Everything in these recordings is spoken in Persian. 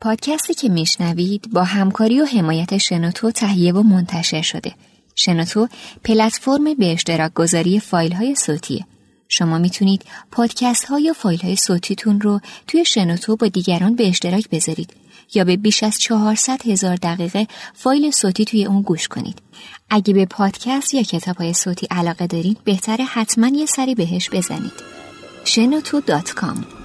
پادکستی که میشنوید با همکاری و حمایت شنوتو تهیه و منتشر شده. شنوتو پلتفرم به اشتراک گذاری فایل های صوتیه. شما می‌تونید پادکست ها یا فایل های صوتیتون رو توی شنوتو با دیگران به اشتراک بذارید یا به بیش از 400 هزار دقیقه فایل صوتی توی اون گوش کنید. اگه به پادکست یا کتاب های صوتی علاقه دارید بهتره حتما یه سری بهش بزنید. شنوتو.com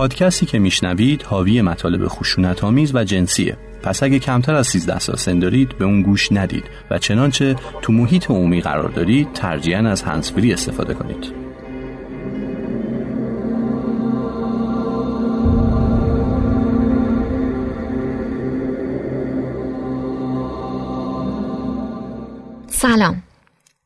پادکستی که میشنوید حاوی مطالب خشونت آمیز و جنسیه. پس اگه کمتر از 13 سال سن دارید به اون گوش ندید و چنانچه تو محیط عمومی قرار دارید ترجیحاً از هنسفری استفاده کنید. سلام.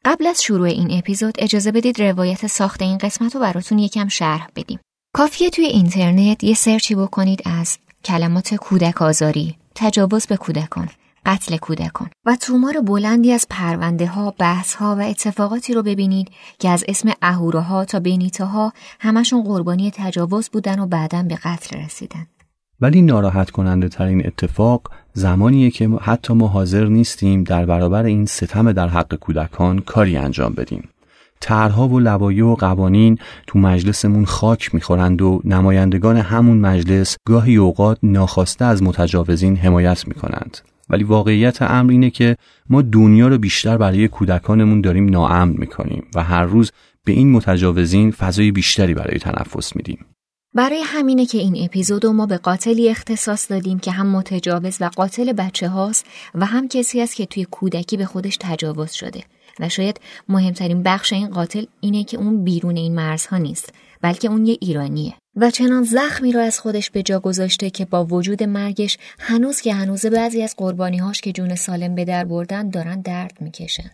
قبل از شروع این اپیزود اجازه بدید روایت ساخت این قسمت رو براتون یکم شرح بدیم. کافیه توی اینترنت یه سرچی بکنید از کلمات کودک آزاری، تجاوز به کودکان، قتل کودکان و تومار بلندی از پرونده ها، بحث ها و اتفاقاتی رو ببینید که از اسم اهوره تا بینیته ها همشون قربانی تجاوز بودن و بعدا به قتل رسیدن. ولی ناراحت کننده ترین اتفاق زمانیه که حتی ما حاضر نیستیم در برابر این ستم در حق کودکان کاری انجام بدیم. طرحها و لوایح و قوانین تو مجلسمون خاک می‌خورند و نمایندگان همون مجلس گاهی اوقات ناخواسته از متجاوزین حمایت می‌کنند. ولی واقعیت امر اینه که ما دنیا رو بیشتر برای کودکانمون داریم ناامن می‌کنیم و هر روز به این متجاوزین فضای بیشتری برای تنفس میدیم. برای همینه که این اپیزودو ما به قاتلی اختصاص دادیم که هم متجاوز و قاتل بچه هاست و هم کسی است که توی کودکی به خودش تجاوز شده. و شاید مهمترین بخش این قاتل اینه که اون بیرون این مرزها نیست بلکه اون یه ایرانیه و چنان زخمی رو از خودش به جا گذاشته که با وجود مرگش هنوز که هنوز بعضی از قربانیهاش که جون سالم به در بردن دارن درد می‌کشن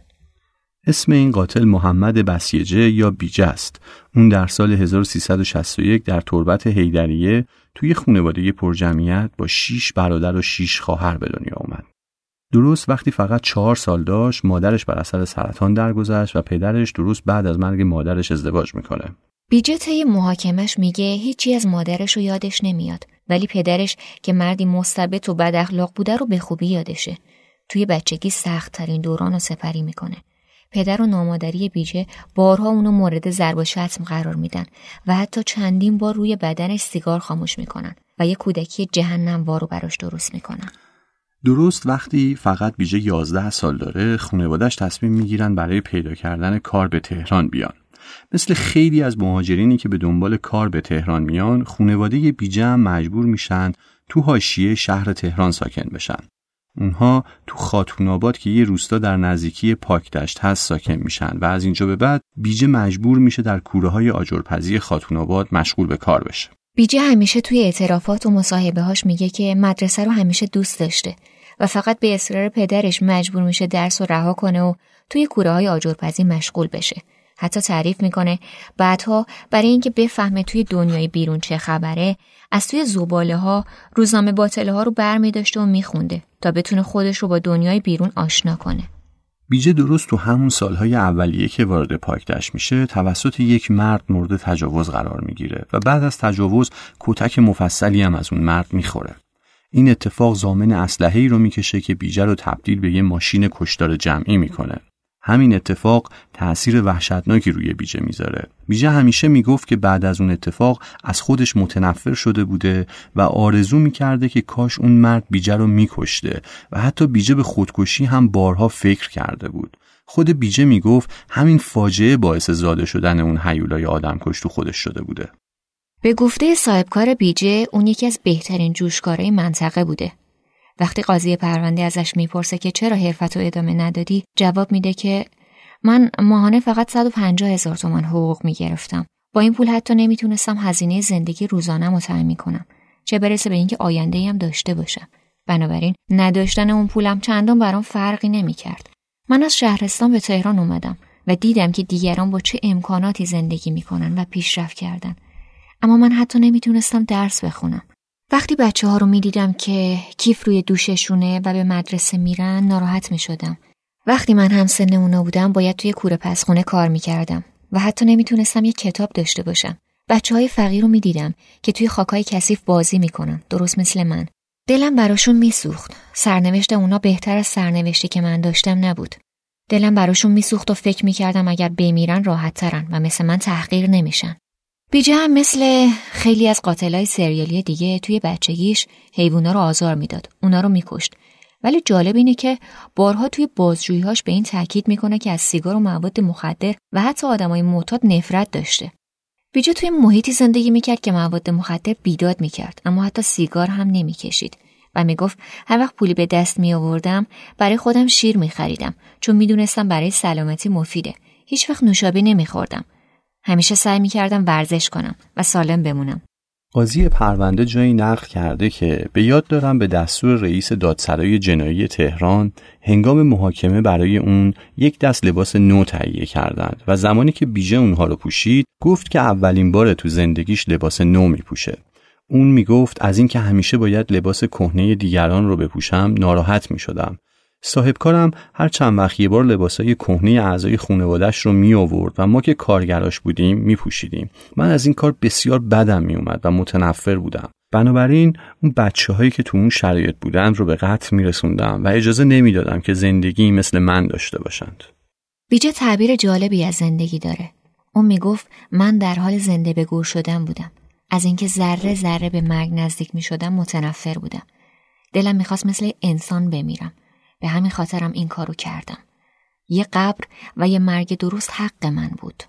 اسم این قاتل محمد بسیجه یا بیجه است. اون در سال 1361 در تربت هیدریه توی خانواده پرجمعیت با شیش برادر و شیش خواهر به دنیا. درست وقتی فقط چهار سال داشت مادرش بر اثر سرطان درگذشت و پدرش درست بعد از مرگ مادرش ازدواج می‌کنه. بیجه طی محاکمش میگه هیچی از مادرش رو یادش نمیاد ولی پدرش که مردی مستبت و بد اخلاق بوده رو به خوبی یادشه. توی بچگی سخت ترین دوران رو سپری می‌کنه. پدر و نامادری بیجه بارها اونو مورد ضرب و شتم قرار میدن و حتی چندین بار روی بدنش سیگار خاموش می‌کنن و یه کودکی جهنم وارو براش درست می‌کنن. درست وقتی فقط بیجه 11 سال داره خانوادش تصمیم می‌گیرن برای پیدا کردن کار به تهران بیان. مثل خیلی از مهاجرینی که به دنبال کار به تهران میان خانواده بیجه هم مجبور میشن تو حاشیه شهر تهران ساکن بشن. اونها تو خاتون آباد که یه روستا در نزدیکی پاکدشت هست ساکن میشن و از اینجا به بعد بیجه مجبور میشه در کوره های آجرپزی خاتون آباد مشغول به کار بشه. بیجه همیشه توی اعترافات و مصاحبه هاش میگه که مدرسه رو همیشه دوست داشته و فقط به اصرار پدرش مجبور میشه درس و رها کنه و توی کوره های آجرپزی مشغول بشه. حتی تعریف می‌کنه بعدها برای اینکه بفهمه توی دنیای بیرون چه خبره از توی زباله ها روزنامه باطله ها رو بر می داشته و میخونده تا بتونه خودش رو با دنیای بیرون آشنا کنه. بیجه درست تو همون سالهای اولیه که وارد پاکدشت میشه توسط یک مرد مورد تجاوز قرار می‌گیره و بعد از تجاوز کتک مفصلی هم از اون مرد می‌خوره. این اتفاق زامن اسلحه‌ای رو می‌کشه که بیجه رو تبدیل به یه ماشین کشتار جمعی می‌کنه. همین اتفاق تأثیر وحشتناکی روی بیجه می‌ذاره. بیجه همیشه می‌گفت که بعد از اون اتفاق از خودش متنفر شده بوده و آرزو می‌کرده که کاش اون مرد بیجه رو میکشته و حتی بیجه به خودکشی هم بارها فکر کرده بود. خود بیجه می‌گفت همین فاجعه باعث زاده شدن اون حیولای آدمکش تو خودش شده بوده. به گفته صاحبکار بیجه اون یکی از بهترین جوشکارای منطقه بوده. وقتی قاضی پرونده ازش می‌پرسه که چرا حرفت رو ادامه ندادی جواب میده که من ماهانه فقط 150 هزار تومن حقوق می‌گرفتم. با این پول حتی نمی‌تونستم هزینه زندگی روزانه رو تعیین کنم چه برسه به اینکه آینده هم داشته باشم. بنابراین نداشتن اون پولم چندان برام فرقی نمی‌کرد. من از شهرستان به تهران اومدم و دیدم که دیگران با چه امکاناتی زندگی می‌کنن و پیشرفت کردن. اما من حتی نمی‌تونستم درس بخونم. وقتی بچه ها رو می‌دیدم که کیف روی دوششونه و به مدرسه میرن ناراحت می‌شدم. وقتی من هم سن اونا بودم باید توی کوره پسخونه کار می‌کردم و حتی نمی‌تونستم یه کتاب داشته باشم. بچه های فقیر رو می‌دیدم که توی خاکای کثیف بازی می‌کنن درست مثل من. دلم براشون میسوخت. سرنوشت اونا بهتر از سرنوشتی که من داشتم نبود. دلم براشون میسوخت و فکر می‌کردم اگر بمیرن راحت ترن و مثل من تحقیر نمیشن. بیجه هم مثل خیلی از قاتلای سریالی دیگه توی بچگیش حیوونا رو آزار می‌داد. اونا رو میکشت. ولی جالب اینه که بارها توی بازجوییهاش به این تاکید می‌کنه که از سیگار و مواد مخدر و حتی آدمای معتاد نفرت داشته. بیجا توی محیطی زندگی می‌کرد که مواد مخدر بیداد می‌کرد اما حتی سیگار هم نمی‌کشید و می‌گفت هر وقت پولی به دست می آوردم برای خودم شیر می خریدم چون می‌دونستم برای سلامتی مفیده هیچ وقت نوشابه نمیخوردم همیشه سعی می‌کردم ورزش کنم و سالم بمونم. قاضی پرونده جایی نقل کرده که به یاد دارم به دستور رئیس دادسرای جنایی تهران هنگام محاکمه برای اون یک دست لباس نو تهیه کردند و زمانی که بیژه اونها رو پوشید گفت که اولین بار تو زندگیش لباس نو میپوشه. اون می‌گفت از اینکه همیشه باید لباس کهنه دیگران رو بپوشم ناراحت می‌شدم. صاحبکارم هر چند وقت یه بار لباسای کهنه اعضای خانوادش رو می آورد و ما که کارگراش بودیم می پوشیدیم. من از این کار بسیار بدم می اومد و متنفر بودم. بنابراین اون بچه هایی که تو اون شرایط بودند رو به قتل می رسوندم و اجازه نمی‌دادم که زندگی مثل من داشته باشند. بیجه تعبیر جالبی از زندگی داره. اون می‌گفت من در حال زنده به گور شدن بودم. از اینکه ذره ذره به مرگ نزدیک می شدم متنفر بودم. دلم می‌خواست مثل انسان بمیرم. به همین خاطرم این کارو کردم. یه قبر و یه مرگ درست حق من بود.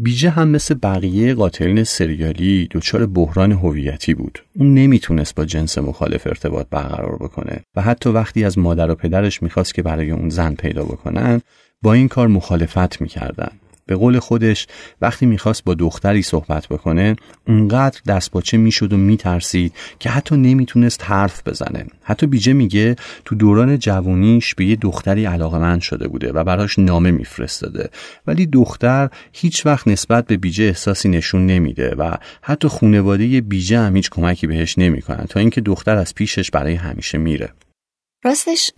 بیجه هم مثل بقیه قاتلین سریالی دچار بحران هویتی بود. اون نمی‌تونست با جنس مخالف ارتباط برقرار بکنه و حتی وقتی از مادر و پدرش می‌خواست که برای اون زن پیدا بکنن با این کار مخالفت می‌کردن. به قول خودش وقتی می‌خواست با دختری صحبت بکنه اونقدر دستپاچه می‌شد و میترسید که حتی نمی‌تونست حرف بزنه. حتی بیجه میگه تو دوران جوونیش به یه دختری علاقمند شده بوده و براش نامه میفرستاده. ولی دختر هیچ وقت نسبت به بیجه احساسی نشون نمیده و حتی خونواده بیجه هم هیچ کمکی بهش نمی‌کنن تا اینکه دختر از پیشش برای همیشه میره. راستش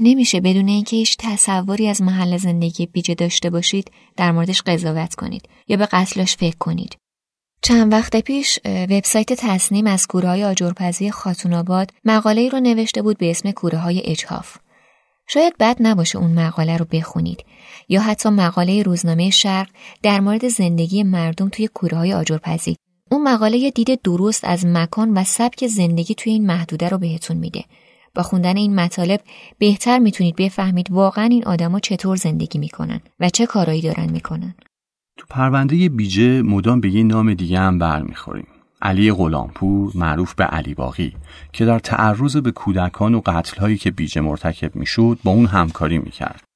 نمیشه بدون اینکه هیچ تصوری از محل زندگی بیجه داشته باشید در موردش قضاوت کنید یا به قتلش فکر کنید. چند وقت پیش وبسایت تصنیم از کوره های آجرپزی خاتون آباد مقاله رو نوشته بود به اسم کوره های اجهاف. شاید بد نباشه اون مقاله رو بخونید یا حتی مقاله روزنامه شرق در مورد زندگی مردم توی کوره های آجرپزی. اون مقاله یه دید درست از مکان و سبک زندگی توی این محدوده رو بهتون میده با خوندن این مطالب بهتر می‌تونید بفهمید واقعا این آدما چطور زندگی می‌کنن و چه کارایی دارن می‌کنن. تو پرونده بیجه مدام به یه نام دیگه هم برمیخوریم. علی غلامپور معروف به علی باقی که در تعرض به کودکان و قتلهایی که بیجه مرتکب می‌شد با اون همکاری می‌کرد.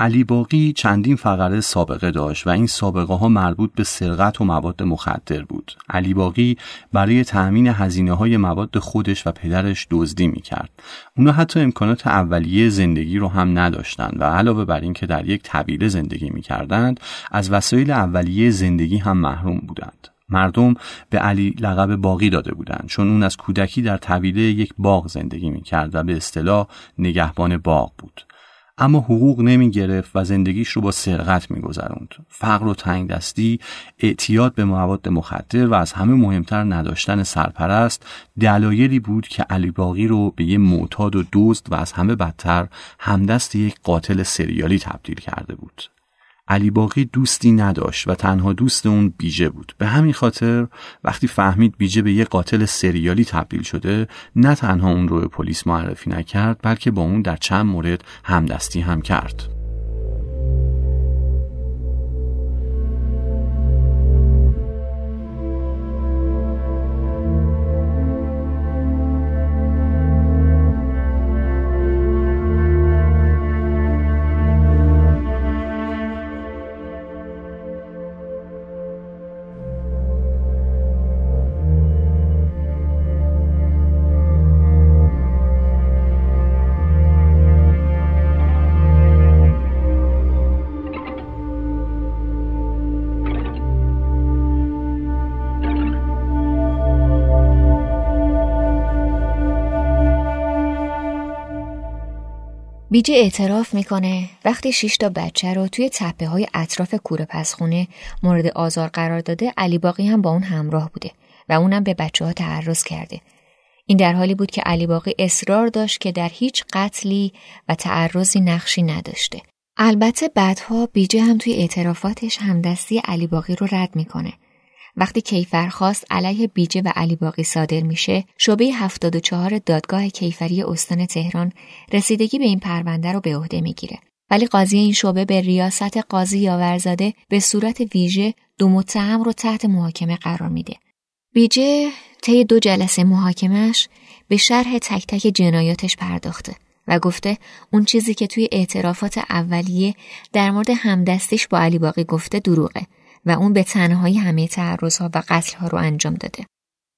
علی باقی چندین فقره سابقه داشت و این سابقه ها مربوط به سرقت و مواد مخدر بود. علی باقی برای تأمین هزینه های مواد خودش و پدرش دزدی می‌کرد. اونا حتی امکانات اولیه زندگی رو هم نداشتند و علاوه بر اینکه در یک طویله زندگی می‌کردند از وسایل اولیه زندگی هم محروم بودند. مردم به علی لقب باقی داده بودند چون اون از کودکی در طویله یک باغ زندگی می‌کرد و به اصطلاح نگهبان باغ بود. اما حقوق نمی گرفت و زندگیش رو با سرقت می گذروند. فقر و تنگ دستی، اعتیاد به مواد مخدر و از همه مهمتر نداشتن سرپرست دلایلی بود که علی باقی رو به یه معتاد و دزد و از همه بدتر همدست یک قاتل سریالی تبدیل کرده بود. علی باقی دوستی نداشت و تنها دوست اون بیجه بود. به همین خاطر وقتی فهمید بیجه به یه قاتل سریالی تبدیل شده نه تنها اون رو به پلیس معرفی نکرد بلکه با اون در چند مورد همدستی هم کرد. بیجه اعتراف می‌کنه وقتی شش تا بچه رو توی تپه های اطراف کوره پسخونه مورد آزار قرار داده علی باقی هم با اون همراه بوده و اونم به بچه ها تعرض کرده. این در حالی بود که علی باقی اصرار داشت که در هیچ قتلی و تعرضی نقشی نداشته. البته بعدها بیجه هم توی اعترافاتش همدستی علی باقی رو رد می‌کنه. وقتی کیفرخواست علیه بیجه و علی باقی صادر میشه شعبه 74 دادگاه کیفری استان تهران رسیدگی به این پرونده رو به عهده می‌گیره. ولی قاضی این شعبه به ریاست قاضی یاورزاده به صورت ویژه دو متهم رو تحت محاکمه قرار میده. بیجه طی دو جلسه محاکمش به شرح تک تک جنایاتش پرداخته و گفته اون چیزی که توی اعترافات اولیه در مورد همدستیش با علی باقی گفته دروغه. و اون به تنهایی همه تعرضها و قتلها رو انجام داده.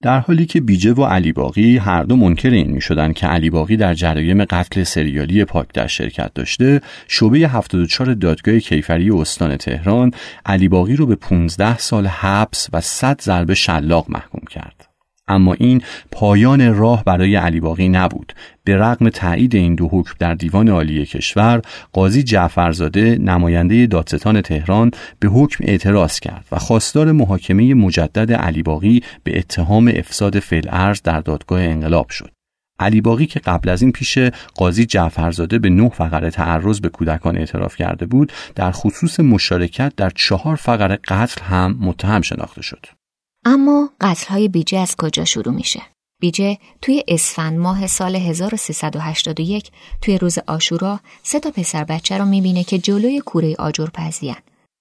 در حالی که بیجه و علی باقی هر دو منکر این می شدن که علی باقی در جرایم قتل سریالی پاک در شرکت داشته شعبه 74 دادگاه کیفری استان تهران علی باقی رو به 15 سال حبس و 100 ضربه شلاق محکوم کرد اما این پایان راه برای علی باقی نبود. به رغم تایید این دو حکم در دیوان عالی کشور قاضی جعفرزاده نماینده دادستان تهران به حکم اعتراض کرد و خواستار محاکمه مجدد علی باقی به اتهام افساد فعل در دادگاه انقلاب شد. علی باقی که قبل از این پیش قاضی جعفرزاده به نه فقره تعرض به کودکان اعتراف کرده بود در خصوص مشارکت در چهار فقره قتل هم متهم شناخته شد. اما های بیجه از کجا شروع میشه؟ بیجه توی اسفند ماه سال 1381 توی روز آشورا سه تا پسر بچه رو می‌بینه که جلوی کوره آجر پزیان.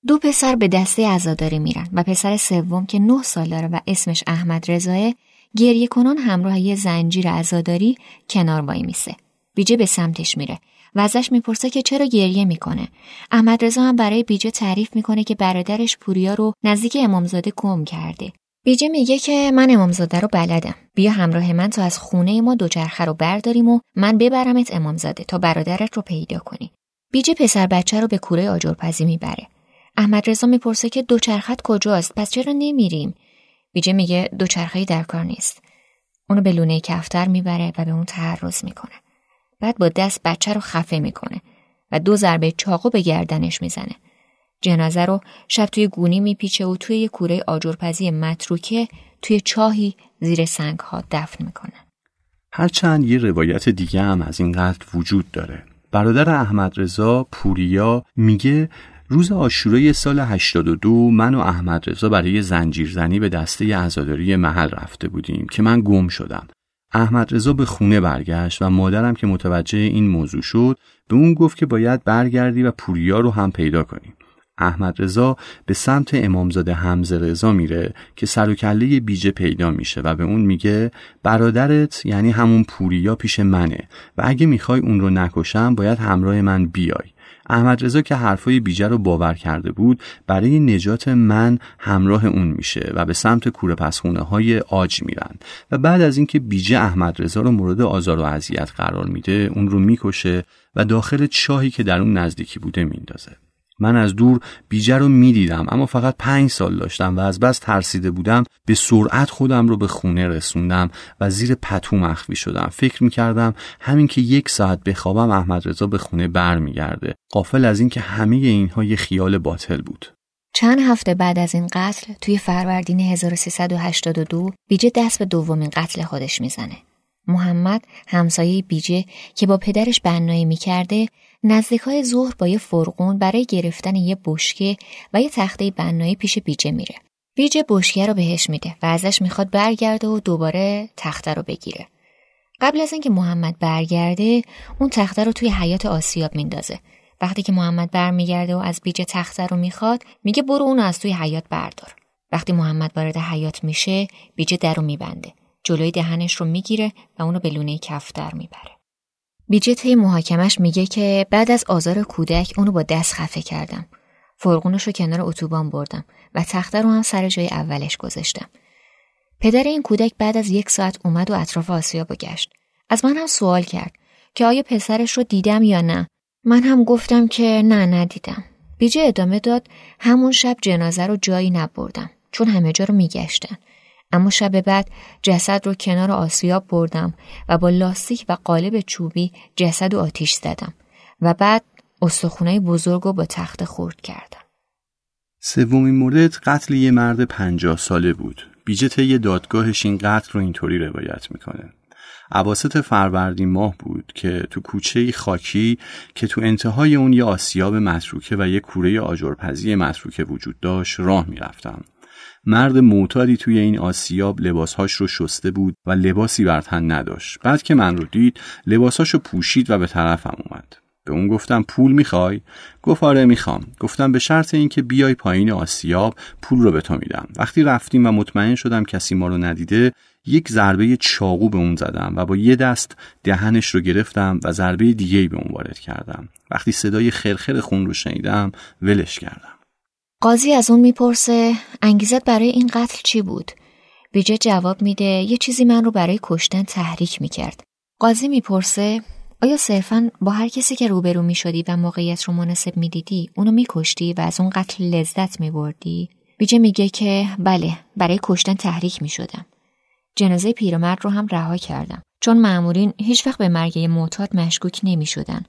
دو پسر به دسته عزاداری میرن و پسر سوم که نه سال داره و اسمش احمد رضاه گریه کنان همراه یه زنجیر عزاداری کنار وای میسه. بیجه به سمتش میره و ازش می‌پرسه که چرا گریه می‌کنه. احمد رضا هم برای بیجه تعریف می‌کنه که برادرش پوریا رو نزدیک امامزاده گم کرده بیجه میگه که من امامزاده رو بلدم. بیا همراه من تا از خونه ما دوچرخه رو برداریم و من ببرمت امامزاده تا برادرت رو پیدا کنی. بیجه پسر بچه رو به کوره آجرپزی می‌بره. احمد رضا می‌پرسه که دوچرخت کجاست؟ پس چرا نمیریم؟ بیجه میگه دوچرخه در کار نیست. اونو به لونه کفتر می‌بره و به اون تعرض می‌کنه. بعد با دست بچه رو خفه می‌کنه و دو ضربه چاقو به گردنش می‌زنه. جنازه رو شب توی گونی میپیچه و توی یه کوره آجرپزی متروکه توی چاهی زیر سنگ ها دفن می‌کنه. هرچند یه روایت دیگه هم از این قتل وجود داره. برادر احمد رضا پوریا میگه روز آشورای سال 82 من و احمد رضا برای زنجیرزنی به دسته عزاداری محل رفته بودیم که من گم شدم. احمد رضا به خونه برگشت و مادرم که متوجه این موضوع شد به اون گفت که باید برگردی و پوریا رو هم پیدا کنیم. احمد رضا به سمت امامزاده حمزه رضا میره که سر و کله بیجه پیدا میشه و به اون میگه برادرت یعنی همون پوریا پیش منه و اگه می‌خوای اون رو نکشم باید همراه من بیای. احمد رضا که حرفای بیجه رو باور کرده بود برای نجات من همراه اون میشه و به سمت کوره پسخونه های آج میرن. و بعد از اینکه بیجه احمد رضا رو مورد آزار و اذیت قرار میده اون رو می‌کشه و داخل چاهی که در اون نزدیکی بوده میندازه. من از دور بیجه رو می‌دیدم اما فقط پنج سال داشتم و از بس ترسیده بودم به سرعت خودم رو به خونه رسوندم و زیر پتو مخفی شدم. فکر می‌کردم همین که یک ساعت بخوابم احمد رضا به خونه برمیگرده. قافل از اینکه همه اینها یه خیال باطل بود. چند هفته بعد از این قتل توی فروردین 1382 بیجه دست به دومین قتل خودش می‌زنه. محمد همسایه بیجه که با پدرش بنایی می‌کرده نزدیک های ظهر با یه فرقون برای گرفتن یه بشکه و یه تخته بنایی پیش بیجه میره. بیجه بشکه رو بهش میده و ازش می‌خواد برگرده و دوباره تخته رو بگیره. قبل از اینکه محمد برگرده اون تخته رو توی حیات آسیاب میندازه. وقتی که محمد برمیگرده و از بیجه تخته رو می‌خواد میگه برو اون از توی حیات بردار. وقتی محمد وارد حیات میشه بیجه در رو میبنده. جلوی دهنش رو می‌گیره و اونو به لونه کفتر می‌بره. بیجه طی محاکمش میگه که بعد از آزار کودک اونو با دست خفه کردم. فرقونش رو کنار اتوبان بردم و تخته رو هم سر جای اولش گذاشتم. پدر این کودک بعد از یک ساعت اومد و اطراف آسیا بگشت. از من هم سوال کرد که آیا پسرش رو دیدم یا نه. من هم گفتم که نه ندیدم. بیجه ادامه داد همون شب جنازه رو جایی نبردم چون همه جا رو میگشتن. اما شب بعد جسد رو کنار آسیاب بردم و با لاستیک و قالب چوبی جسد و آتیش زدم و بعد استخونه بزرگ رو با تخت خورد کردم. سومین مورد قتل یه مرد پنجاه ساله بود. بیجه طی دادگاهش این قتل رو اینطوری روایت می‌کنه. عواست فروردین ماه بود که تو کوچه خاکی که تو انتهای اون یه آسیاب متروکه و یه کوره آجرپزی متروکه وجود داشت راه می‌رفتم. مرد معتادی توی این آسیاب لباسهاش رو شسته بود و لباسی بر تن نداشت. بعد که من رو دید لباسهاش رو پوشید و به طرفم اومد. به اون گفتم پول می‌خوای؟ گفت آره می‌خوام. گفتم به شرط اینکه بیای پایین آسیاب پول رو به تو میدم. وقتی رفتیم و مطمئن شدم کسی ما رو ندیده یک ضربه چاقو به اون زدم و با یه دست دهنش رو گرفتم و ضربه دیگه به اون وارد کردم. وقتی صدای خرخر خون رو شنیدم ولش کردم. قاضی از اون می‌پرسه انگیزت برای این قتل چی بود؟ بیجه جواب میده یه چیزی من رو برای کشتن تحریک می‌کرد. قاضی می‌پرسه آیا صرفا با هر کسی که روبرو می‌شدی و موقعیت رو مناسب می‌دیدی اونو میکشتی و از اون قتل لذت میبردی؟ بیجه میگه که بله برای کشتن تحریک می‌شدم. جنازه پیرمرد رو هم رها کردم چون معمورین هیچ وقت به مرگ معتاد مشکوک نمی شدن.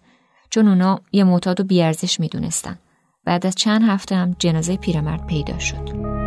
چون اونا یه معتاد رو بیارزش می دونستن. بعد از چند هفته هم جنازه پیرمرد پیدا شد.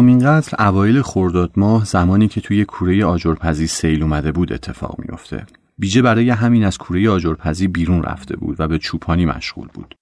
چهارمین قتل اوایل خرداد ماه زمانی که توی کوره آجرپزی سیل اومده بود اتفاق میافته. بیجه برای همین از کوره آجرپزی بیرون رفته بود و به چوپانی مشغول بود.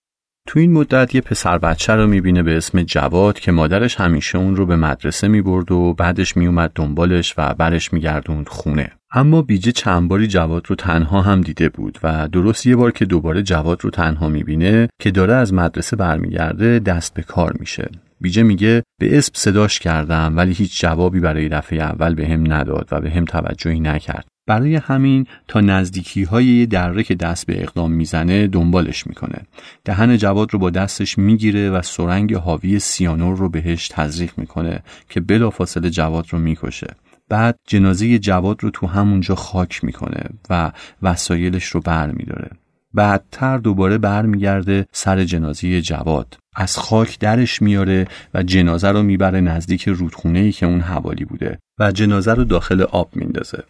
تو این مدت یه پسر بچه رو می‌بینه به اسم جواد که مادرش همیشه اون رو به مدرسه می‌برد و بعدش میومد دنبالش و برش میگردوند خونه. اما بیجه چند باری جواد رو تنها هم دیده بود و درست یه بار که دوباره جواد رو تنها می‌بینه که داره از مدرسه برمیگرده دست به کار میشه بیجه میگه به اسم صداش کردم ولی هیچ جوابی برای دفعه اول به هم نداد و به هم توجهی نکرد. برای همین تا نزدیکی های یه دره که دست به اقدام می‌زنه دنبالش می‌کنه. دهن جواد رو با دستش می‌گیره و سرنگ حاوی سیانور رو بهش تزریق می‌کنه که بلافاصله جواد رو می‌کشه. بعد جنازه جواد رو تو همونجا خاک می‌کنه و وسایلش رو بر میداره. بعدتر دوباره برمیگرده سر جنازه جواد. از خاک درش میاره و جنازه رو می‌بره نزدیک رودخونه ای که اون حوالی بوده و جنازه رو داخل آب میندازه.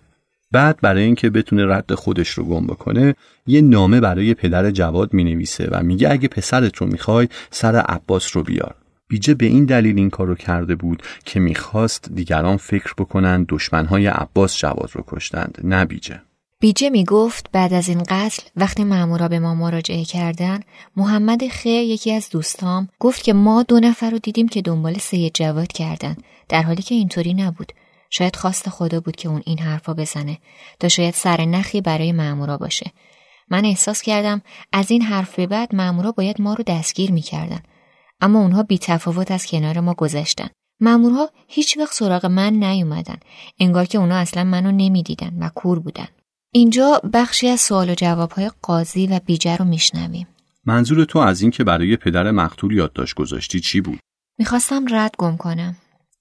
بعد برای اینکه بتونه رد خودش رو گم بکنه یه نامه برای پدر جواد می‌نویسه و میگه اگه پسرت رو می‌خوای سر عباس رو بیار. بیجه به این دلیل این کارو کرده بود که می‌خواست دیگران فکر بکنن دشمنهای عباس جواد رو کشتند نه بیجه. بیجه می گفت بعد از این قتل وقتی مامورا به ما مراجعه کردن محمد خیر یکی از دوستام گفت که ما دو نفر رو دیدیم که دنبال سید جواد کردن در حالی که اینطوری نبود. شاید خواست خدا بود که اون این حرفا بزنه تا شاید سر نخی برای مامورا باشه. من احساس کردم از این حرف به بعد مامورا باید ما رو دستگیر می‌کردن. اما اونها بی تفاوت از کنار ما گذشتن. مامورها هیچ وقت سراغ من نیومدن. انگار که اونا اصلا منو نمی‌دیدن و کور بودن. اینجا بخشی از سوال و جوابهای قاضی و بیجه رو میشنویم. منظور تو از این که برای پدر مقتول یادداشت گذاشتی چی بود؟ می‌خواستم رد گم کنم.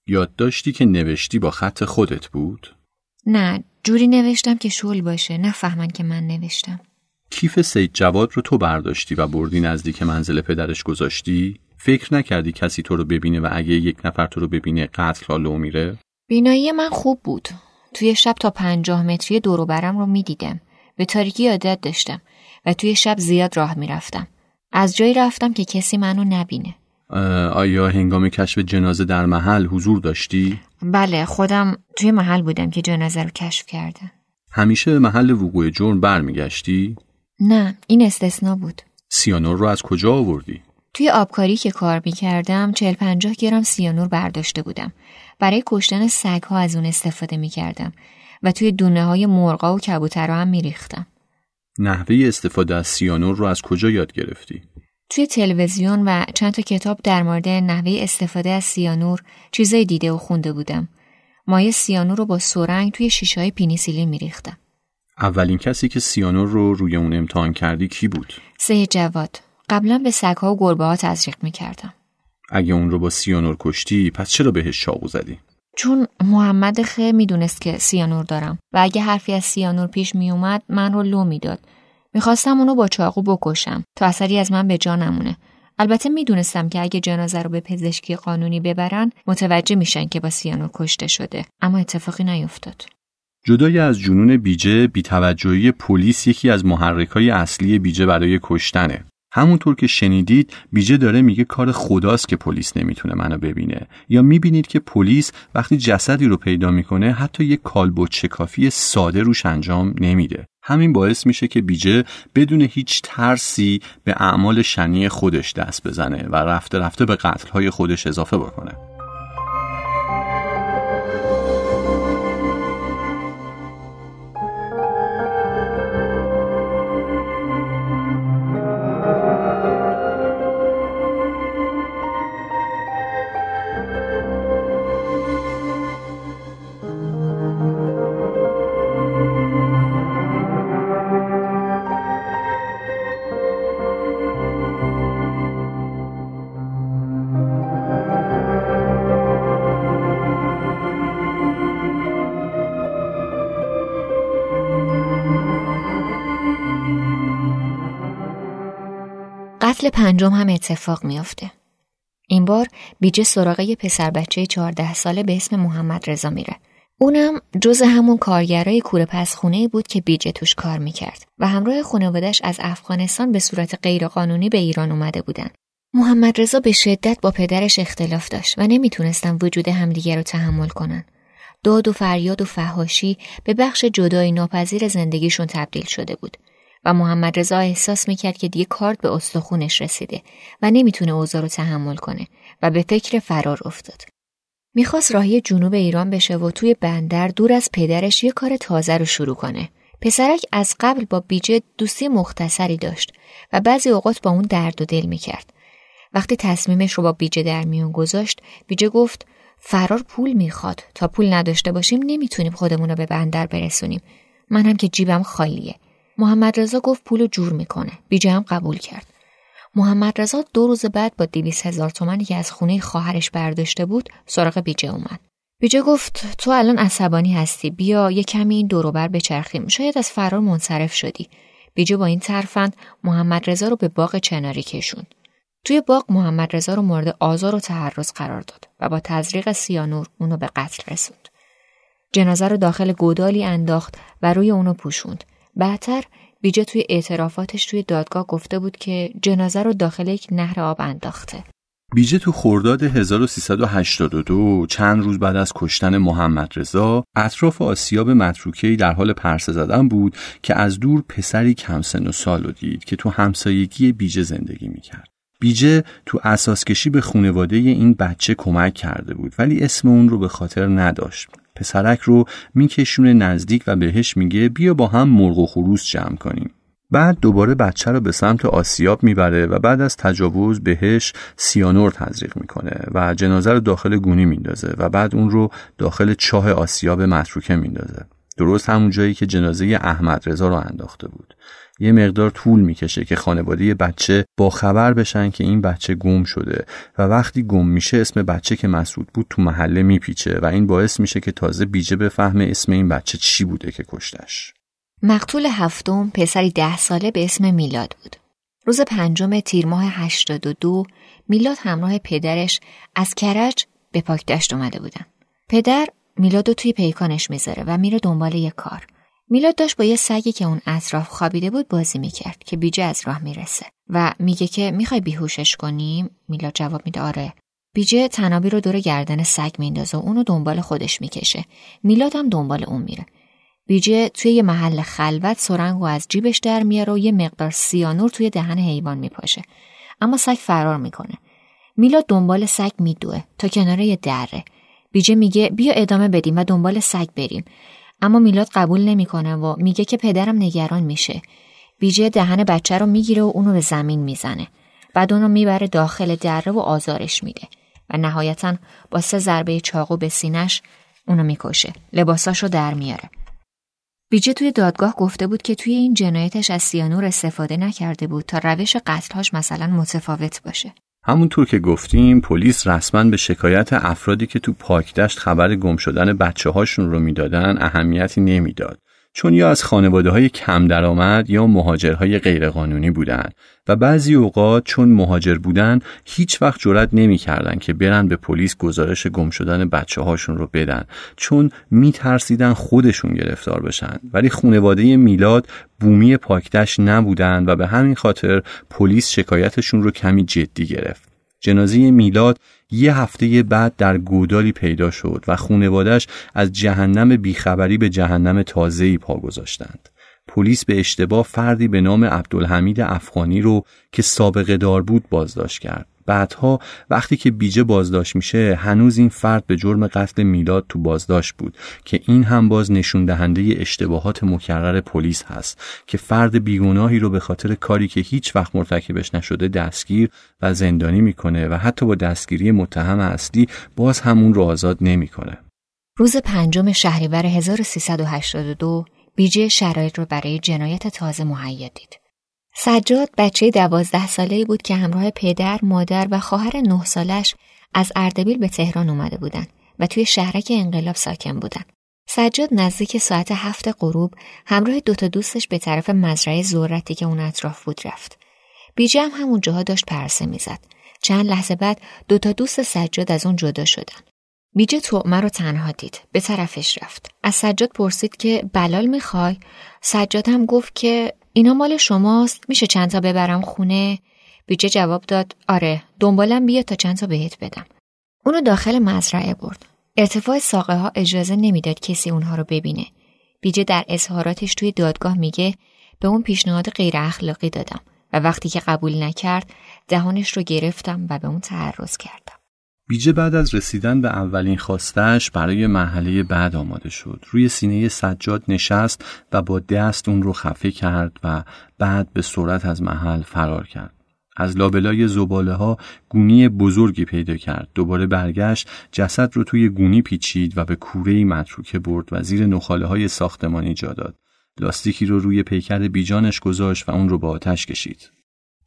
یادداشتی که نوشتی با خط خودت بود؟ نه، جوری نوشتم که شول باشه، نفهمن که من نوشتم. کیف سید جواد رو تو برداشتی و بردی نزدیک منزل پدرش گذاشتی؟ فکر نکردی کسی تو رو ببینه و اگه یک نفر تو رو ببینه قتل حالو میره؟ بینایی من خوب بود. توی شب تا پنجاه متری برم رو می‌دیدم. به تاریکی عادت داشتم و توی شب زیاد راه می‌رفتم. از جایی رفتم که کسی منو نبینه. آیا هنگام کشف جنازه در محل حضور داشتی؟ بله خودم توی محل بودم که جنازه رو کشف کردن همیشه به محل وقوع جرم برمیگشتی؟ نه این استثنا بود سیانور رو از کجا آوردی؟ توی آبکاری که کار می‌کردم چل پنجاه گرم سیانور برداشته بودم برای کشتن سگ ها از اون استفاده می‌کردم و توی دونه های مرغا و کبوتر هم میریختم نحوه استفاده از سیانور رو از کجا یاد گرفتی؟ توی تلویزیون و چند تا کتاب در مورد نحوه استفاده از سیانور چیزای دیده و خونده بودم. مایه سیانور رو با سرنگ توی شیشه های پینیسیلین میریختم. اولین کسی که سیانور رو روی اون امتحان کردی کی بود؟ سه جواد. قبلا به سگها و گربه ها تزریق می‌کردم. اگه اون رو با سیانور کشتی پس چرا بهش چاقو زدی؟ چون محمد خه می‌دونست که سیانور دارم و اگه حرفی از سیانور پیش میومد من رو لو می‌داد. می‌خواستم اونو با چاقو بکشم. تا اثری از من به جا نمونه. البته می‌دونستم که اگه جنازه رو به پزشکی قانونی ببرن متوجه میشن که با سیانور کشته شده. اما اتفاقی نیفتاد. جدای از جنون بیجه بیتوجهی پلیس یکی از محرکای اصلی بیجه برای کشتنه. همونطور که شنیدید بیجه داره میگه کار خداست که پلیس نمی‌تونه منو ببینه. یا می‌بینید که پلیس وقتی جسدی رو پیدا می‌کنه حتی یک کالبد شکافی ساده روش انجام نمیده. همین باعث میشه که بیجه بدون هیچ ترسی به اعمال شنی خودش دست بزنه و رفته رفته به قتلهای خودش اضافه بکنه. پنجم هم اتفاق میافته. این بار بیجه سراغ یه پسر بچه 14 ساله به اسم محمد رضا میره. اونم جز همون کارگرای کوره پس خونه بود که بیجه توش کار می‌کرد و همراه خانوادش از افغانستان به صورت غیرقانونی به ایران اومده بودن. محمد رضا به شدت با پدرش اختلاف داشت و نمی‌تونستن وجود همدیگه رو تحمل کنن. داد و فریاد و فهاشی به بخش جدای ناپذیر زندگیشون تبدیل شده بود. محمد رضا احساس می‌کرد که دیگه کارت به استخونش رسیده و نمی‌تونه اوضاع رو تحمل کنه و به فکر فرار افتاد. می‌خواست راهی جنوب ایران بشه و توی بندر دور از پدرش یه کار تازه رو شروع کنه. پسرک از قبل با بیجه دوستی مختصری داشت و بعضی اوقات با اون درد و دل می‌کرد. وقتی تصمیمش رو با بیجه در میون گذاشت، بیجه گفت فرار پول می‌خواد. تا پول نداشته باشیم نمی‌تونیم خودمون رو به بندر برسونیم. منم که جیبم خالیه. محمد رضا گفت پولو جور می‌کنه. بیجه هم قبول کرد. محمد رضا دو روز بعد با دیویس هزار تومنی که از خونه خواهرش برداشته بود سراغ بیجه اومد. بیجه گفت تو الان عصبانی هستی بیا یه کمی این دوروبر بچرخیم شاید از فرار منصرف شدی بیجه با این ترفند محمد رضا رو به باغ چناری کشوند توی باغ محمد رضا رو مورد آزار و تحرز قرار داد و با تزریق سیانور اونو به قتل رسوند جنازه رو داخل گودالی انداخت و روی اونو پوشوند بعدتر بیجه توی اعترافاتش توی دادگاه گفته بود که جنازه رو داخل یک نهر آب انداخته. بیجه تو خرداد 1382 چند روز بعد از کشتن محمد رضا اطراف آسیاب متروکهی در حال پرسه زدن بود که از دور پسری کم سن و سال رو دید که تو همسایگی بیجه زندگی می‌کرد. بیجه تو اساسکشی به خونواده این بچه کمک کرده بود ولی اسم اون رو به خاطر نداشت. پسرک رو میکشونه نزدیک و بهش میگه بیا با هم مرغ و خروس جمع کنیم. بعد دوباره بچه رو به سمت آسیاب می‌بره و بعد از تجاوز بهش سیانور تزریق می‌کنه و جنازه رو داخل گونی میندازه و بعد اون رو داخل چاه آسیاب متروکه میندازه. درست همون جایی که جنازه احمد رضا رو انداخته بود. یه مقدار طول می‌کشه که خانواده بچه با خبر بشن که این بچه گم شده و وقتی گم میشه اسم بچه که مسعود بود تو محله میپیچه و این باعث میشه که تازه بیجه بفهمه اسم این بچه چی بوده که کشتش. مقتول هفتم پسری ده ساله به اسم میلاد بود. روز پنجم تیر ماه 82 میلاد همراه پدرش از کرج به پاکدشت اومده بودن. پدر میلاد رو توی پیکانش می‌ذاره و میره دنبال یه کار. میلاد داشت با یه سگی که اون اطراف خوابیده بود بازی می‌کرد که بیجه از راه می‌رسه و میگه که می‌خوای بیهوشش کنیم میلاد جواب میده آره بیجه تنابی رو دور گردن سگ میندازه و اونو دنبال خودش می‌کشه. میلاد هم دنبال اون میره. بیجه توی یه محل خلوت سرنگ و از جیبش در میاره و یه مقدار سیانور توی دهن حیوان میپاشه. اما سگ فرار می‌کنه. میلاد دنبال سگ میدوه تا کنار یه دره. بیجه میگه بیا ادامه بدیم و دنبال سگ بریم. اما میلاد قبول نمی‌کنه و میگه که پدرم نگران میشه. بیجه دهن بچه رو می‌گیره و اونو به زمین می‌زنه. بعد اونو می‌بره داخل دره و آزارش میده و نهایتا با سه ضربه چاقو به سینش اونو می‌کشه. لباساشو در میاره. بیجه توی دادگاه گفته بود که توی این جنایتش از سیانور استفاده نکرده بود تا روش قتلهاش مثلا متفاوت باشه. همونطور که گفتیم پلیس رسما به شکایت افرادی که تو پاکدشت خبر گم شدن بچه هاشون رو می‌دادن اهمیتی نمی‌داد. چون یا از خانواده های کم درآمد یا مهاجرهای غیرقانونی بودند و بعضی اوقات چون مهاجر بودن هیچ وقت جرأت نمی‌کردند که برن به پلیس گزارش گم شدن بچه هاشون رو بدن چون میترسیدن خودشون گرفتار بشن. ولی خانواده میلاد بومی پاکدشت نبودن و به همین خاطر پلیس شکایتشون رو کمی جدی گرفت. جنازه میلاد یه هفته بعد در گودالی پیدا شد و خونوادش از جهنم بیخبری به جهنم تازه‌ای پا گذاشتند. پلیس به اشتباه فردی به نام عبدالحمید افغانی رو که سابقه دار بود بازداشت کرد. بعدها وقتی که بیجه بازداشت میشه هنوز این فرد به جرم قتل میلاد تو بازداشت بود که این هم باز نشون دهنده اشتباهات مکرر پلیس هست که فرد بیگناهی رو به خاطر کاری که هیچ وقت مرتکبش نشده دستگیر و زندانی می‌کنه و حتی با دستگیری متهم اصلی باز همون رو آزاد نمی‌کنه. روز پنجم شهریور 1382 بیجه شرایط رو برای جنایت تازه مهیا دید. سجاد بچه دوازده ساله بود که همراه پدر، مادر و خواهر نه سالش از اردبیل به تهران اومده بودن و توی شهرک انقلاب ساکن بودن. سجاد نزدیک ساعت هفت غروب همراه دوتا دوستش به طرف مزرعه زورتی که اون اطراف بود رفت. بیجه هم همون جاها داشت پرسه می‌زد. چند لحظه بعد دوتا دوست سجاد از اون جدا شدن. بیجه تومه رو تنها دید. به طرفش رفت. از سجاد پرسید که بلال می‌خوای؟ سجاد هم گفت که اینا مال شماست میشه چند تا ببرم خونه؟ بیجه جواب داد آره دنبالم بیا تا چند تا بهت بدم. اونو داخل مزرعه برد. ارتفاع ساقه ها اجازه نمی‌داد کسی اونها رو ببینه. بیجه در اظهاراتش توی دادگاه میگه به اون پیشنهاد غیر اخلاقی دادم و وقتی که قبول نکرد دهانش رو گرفتم و به اون تعرض کردم. بیجه بعد از رسیدن به اولین خواستش برای مرحله بعد آماده شد. روی سینه سجاد نشست و با دست اون رو خفه کرد و بعد به سرعت از محل فرار کرد. از لابلای زباله ها گونی بزرگی پیدا کرد. دوباره برگشت جسد رو توی گونی پیچید و به کوره متروکه برد و زیر نخاله های ساختمانی جا داد. لاستیکی رو روی پیکر بیجانش گذاشت و اون رو با آتش کشید.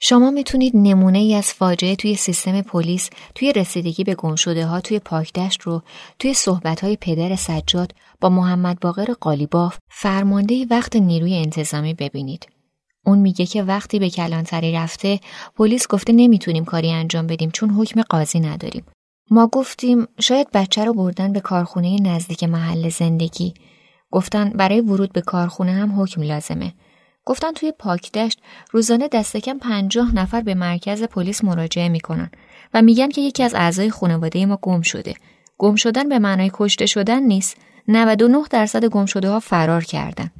شما می‌تونید نمونه ای از فاجعه توی سیستم پلیس توی رسیدگی به گمشده ها توی پاکدشت رو توی صحبت های پدر سجاد با محمد باقر قالیباف فرمانده وقت نیروی انتظامی ببینید. اون میگه که وقتی به کلانتری رفته پلیس گفته نمی‌تونیم کاری انجام بدیم چون حکم قاضی نداریم. ما گفتیم شاید بچه رو بردن به کارخونه نزدیک محل زندگی. گفتن برای ورود به کارخونه هم حکم لازمه. گفتن توی پاکدشت روزانه دست کم پنجاه نفر به مرکز پلیس مراجعه می‌کنن و میگن که یکی از اعضای خانواده ما گم شده. گم شدن به معنای کشته شدن نیست. 99 درصد گم شده ها فرار کردن.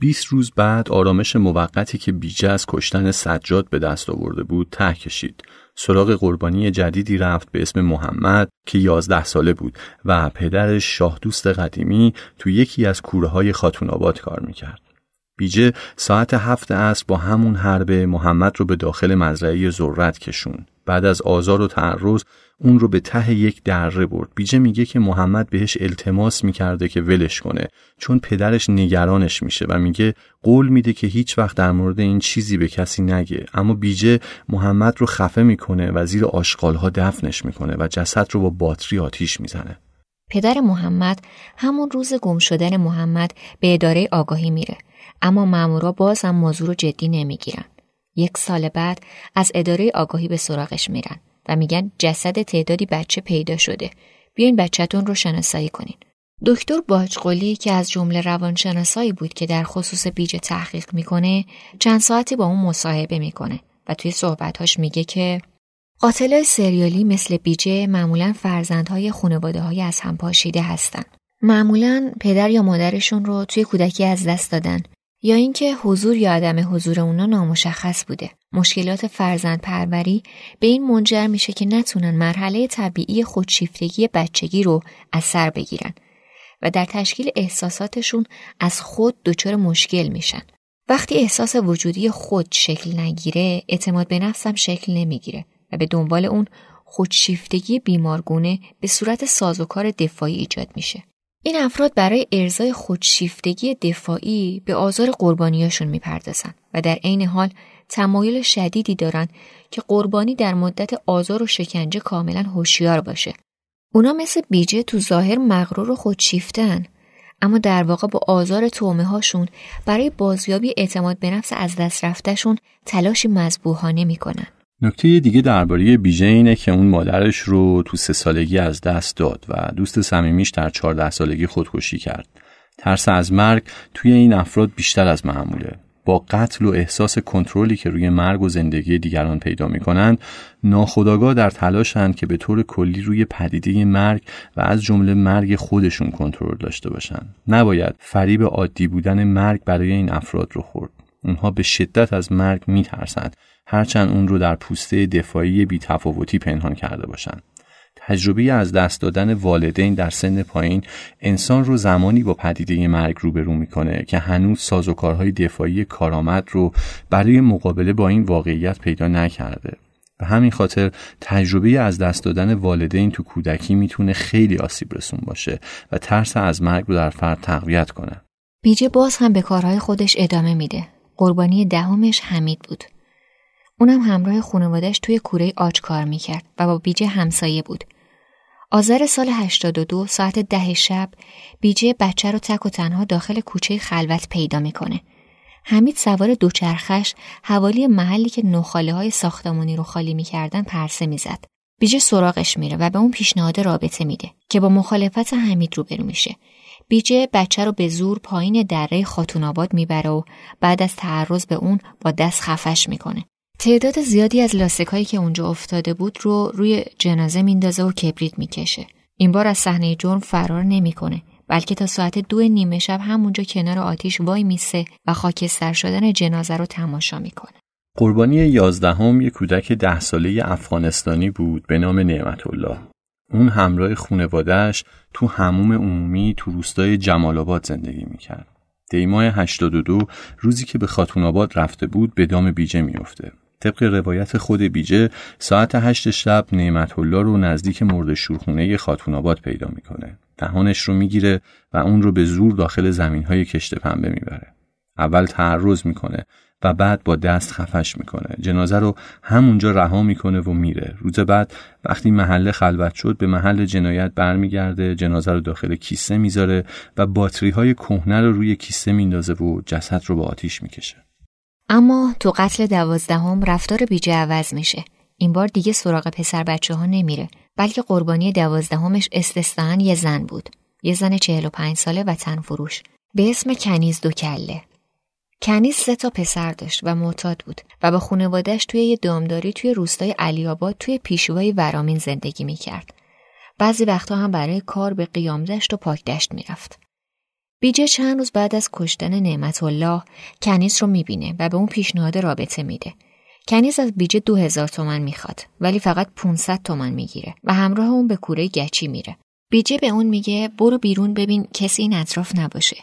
20 روز بعد آرامش موقتی که بیجه از کشتن سجاد به دست آورده بود ته کشید. سراغ قربانی جدیدی رفت به اسم محمد که 11 ساله بود و پدرش شاه دوست قدیمی تو یکی از کوره های خاتون آباد کار می‌کرد. بیجه ساعت هفت عصر با همون حربه محمد رو به داخل مزرعه ذرت کشون. بعد از آزار و تعرض اون رو به ته یک دره برد. بیجه میگه که محمد بهش التماس می‌کرده که ولش کنه چون پدرش نگرانش میشه و میگه قول میده که هیچ وقت در مورد این چیزی به کسی نگه اما بیجه محمد رو خفه می‌کنه و زیر آشغالها دفنش می‌کنه و جسد رو با باتری آتیش می‌زنه. پدر محمد همون روز گم شدن محمد به اداره آگاهی میره اما مامورا باز هم موضوع رو جدی نمی‌گیرن. یک سال بعد از اداره آگاهی به سراغش میرن و میگن جسد تعدادی بچه پیدا شده. بیاین بچهتون رو شناسایی کنین. دکتر باجقلی که از جمله روانشناسایی بود که در خصوص بیجه تحقیق می‌کنه چند ساعتی با اون مصاحبه می‌کنه و توی صحبتهاش میگه که قاتلای سریالی مثل بیجه معمولا فرزندهای خانواده های از هم پاشیده هستند. معمولا پدر یا مادرشون رو توی کودکی از دست دادن یا اینکه حضور یا عدم حضور اونا نامشخص بوده. مشکلات فرزند پروری به این منجر میشه که نتونن مرحله طبیعی خودشیفتگی بچگی رو از سر بگیرن و در تشکیل احساساتشون از خود دچار مشکل میشن. وقتی احساس وجودی خود شکل نگیره اعتماد به نفسم شکل نمی‌گیره و به دنبال اون خودشیفتگی بیمارگونه به صورت سازوکار دفاعی ایجاد میشه. این افراد برای ارزای خودشیفتگی دفاعی به آزار قربانیاشون می‌پردازن و در عین حال تمایل شدیدی دارن که قربانی در مدت آزار و شکنجه کاملا هوشیار باشه. اونا مثل بیجه تو ظاهر مغرور و خودشیفتن اما در واقع با آزار تومه هاشون برای بازیابی اعتماد به نفس از دست رفتهشون تلاشی مذبوحانه می‌کنن. نکته دیگه درباره بیژه اینه که اون مادرش رو تو سه سالگی از دست داد و دوست صمیمیش در چهارده سالگی خودکشی کرد. ترس از مرگ توی این افراد بیشتر از معموله. با قتل و احساس کنترلی که روی مرگ و زندگی دیگران پیدا می‌کنند ناخداگاه در تلاشند که به طور کلی روی پدیده مرگ و از جمله مرگ خودشون کنترل داشته باشند نباید فریب عادی بودن مرگ برای این افراد رو خورد اونها به شدت از مرگ میترسند هرچند اون رو در پوسته دفاعی بیتفاوتی پنهان کرده باشند تجربه از دست دادن والدین در سن پایین انسان رو زمانی با پدیده مرگ روبرو می‌کنه که هنوز سازوکارهای دفاعی کارآمد رو برای مقابله با این واقعیت پیدا نکرده به همین خاطر تجربه از دست دادن والدین تو کودکی می‌تونه خیلی آسیب رسون باشه و ترس از مرگ رو در فرد تقویت کنه. بیجه باز هم به کارهای خودش ادامه میده. قربانی دهمش حمید بود. اونم همراه خانوادش توی کوره آج کار می‌کرد و با بیجه همسایه بود. آذر سال 82 ساعت ده شب بیجه بچه رو تک و تنها داخل کوچه خلوت پیدا می‌کنه. حمید سوار دوچرخش حوالی محلی که نخاله های ساختمانی رو خالی می‌کردن پرسه می‌زد. بیجه سراغش میره و به اون پیشنهاد رابطه میده که با مخالفت حمید روبرو میشه. بیجه بچه رو به زور پایین دره خاتون آباد می‌بره و بعد از تعرض به اون با دست خفش می‌کنه. تعداد زیادی از لاستیکایی که اونجا افتاده بود رو روی جنازه میندازه و کبریت می‌کشه. این بار از صحنه جرم فرار نمی‌کنه بلکه تا ساعت دو نیمه شب همونجا کنار آتیش وای میسه و خاکستر شدن جنازه رو تماشا می‌کنه. قربانی یازدهم یک کودک ده ساله افغانستانی بود به نام نعمت الله. اون همراه خونوادهش تو هموم عمومی تو روستای جمال آباد زندگی می‌کرد. دیمای 82 روزی که به خاتون آباد رفته بود به دام بیجه میفته. طبق روایت خود بیجه ساعت هشت شب نعمت الله رو نزدیک مرد شورخونه خاتون آباد پیدا می‌کنه. دهانش رو می‌گیره و اون رو به زور داخل زمین های کشت پنبه می‌بره. اول تعرض می‌کنه و بعد با دست خفش می‌کنه. جنازه رو همونجا رها می‌کنه و میره. روز بعد وقتی محله خلوت شد به محل جنایت برمیگرده. جنازه رو داخل کیسه می‌ذاره و باتری های کهنه رو روی کیسه میندازه و جسد رو به آتیش می‌کشه. اما تو قتل دوازدهم رفتار بیجه عوض میشه. این بار دیگه سراغ پسر بچه ها نمیره. بلکه قربانی دوازدهمش استثنان یه زن بود. یه زن 45 ساله و تن فروش. به اسم کنیز دو کله کنیز سه تا پسر داشت و معتاد بود و با خانوادهش توی یه دامداری توی روستای علیاباد توی پیشوای ورامین زندگی می‌کرد. بعضی وقتا هم برای کار به قیامدشت و پاکدشت می‌رفت. بیجه چند روز بعد از کشتن نعمت الله کنیز رو می‌بینه و به اون پیشنهاد رابطه میده. کنیز از بیجه دو هزار تومن می‌خواد ولی فقط 500 تومن می‌گیره و همراه اون به کوره گچی میره. بیجه به اون میگه برو بیرون ببین کسی این اطراف نباشه.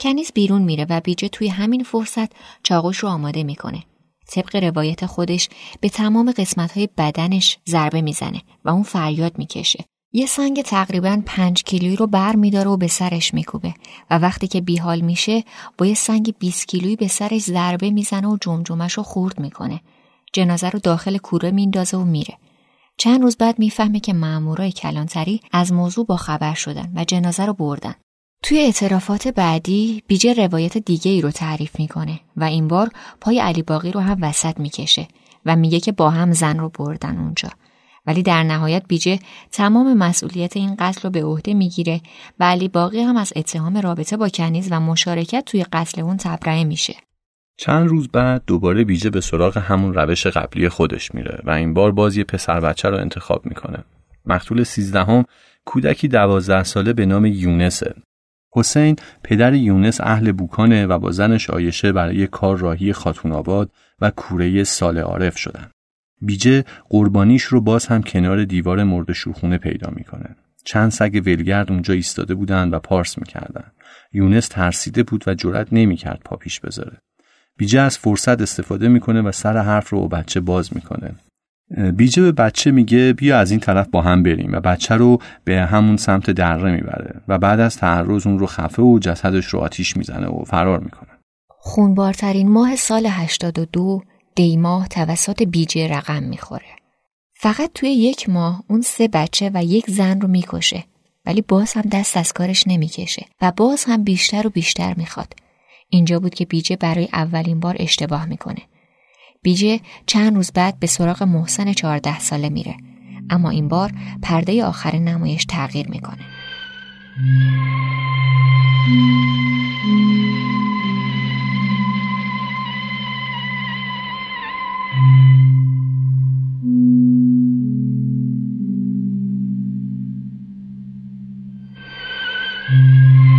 کنیز بیرون میره و بیجه توی همین فرصت چاقوش رو آماده می‌کنه. طبق روایت خودش به تمام قسمت های بدنش ضربه می‌زنه و اون فریاد می‌کشه. یه سنگ تقریبا پنج کیلویی رو بر میداره و به سرش میکوبه و وقتی که بیحال میشه با یه سنگ 20 کیلویی به سرش ضربه می‌زنه و جمجمش رو خورد می‌کنه. جنازه رو داخل کوره میندازه و میره. چند روز بعد می‌فهمه که مامورای کلانتری از موضوع با خبر شدن و جنازه رو بردن. توی اعترافات بعدی بیجه روایت دیگه ای رو تعریف می‌کنه و این بار پای علی باقی رو هم وسط می‌کشه و میگه که با هم زن رو بردن اونجا ولی در نهایت بیجه تمام مسئولیت این قتل رو به عهده می‌گیره و علی باقی هم از اتهام رابطه با کنیز و مشارکت توی قتل اون تبرئه میشه چند روز بعد دوباره بیجه به سراغ همون روش قبلی خودش میره و این بار باز یه پسر بچه رو انتخاب می‌کنه. مقتول سیزدهم کودکی دوازده ساله به نام یونسه. حسین پدر یونس اهل بوکانه و با زنش آیشه برای کار راهی خاتون آباد و کوره سال عارف شدن. بیجه قربانیش رو باز هم کنار دیوار مرد شوخونه پیدا می‌کنه. چند سگ ولگرد اونجا ایستاده بودن و پارس می‌کردن. یونس ترسیده بود و جرأت نمی‌کرد پا پیش بذاره. بیجه از فرصت استفاده می‌کنه و سر حرف رو بچه باز می‌کنه. بیجه به بچه میگه بیا از این طرف با هم بریم و بچه رو به همون سمت دره می‌بره و بعد از تعرض اون رو خفه و جسدش رو آتیش می‌زنه و فرار می‌کنه. خونبارترین ماه سال 82 دیماه توسط بیجه رقم می‌خوره. فقط توی یک ماه اون سه بچه و یک زن رو می‌کشه ولی باز هم دست از کارش نمی‌کشه و باز هم بیشتر و بیشتر می‌خواد. اینجا بود که بیجه برای اولین بار اشتباه می‌کنه. بیجه چند روز بعد به سراغ محسن چهارده ساله میره اما این بار پرده آخر نمایش تغییر می‌کنه. این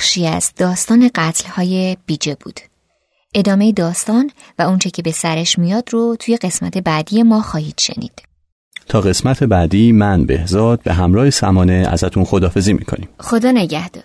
بخشی از داستان های بیجه بود. ادامه داستان و اونچه که به سرش میاد رو توی قسمت بعدی ما خواهید شنید. تا قسمت بعدی من بهزاد به همراه سمانه ازتون خدافزی می‌کنیم. خدا نگهدار.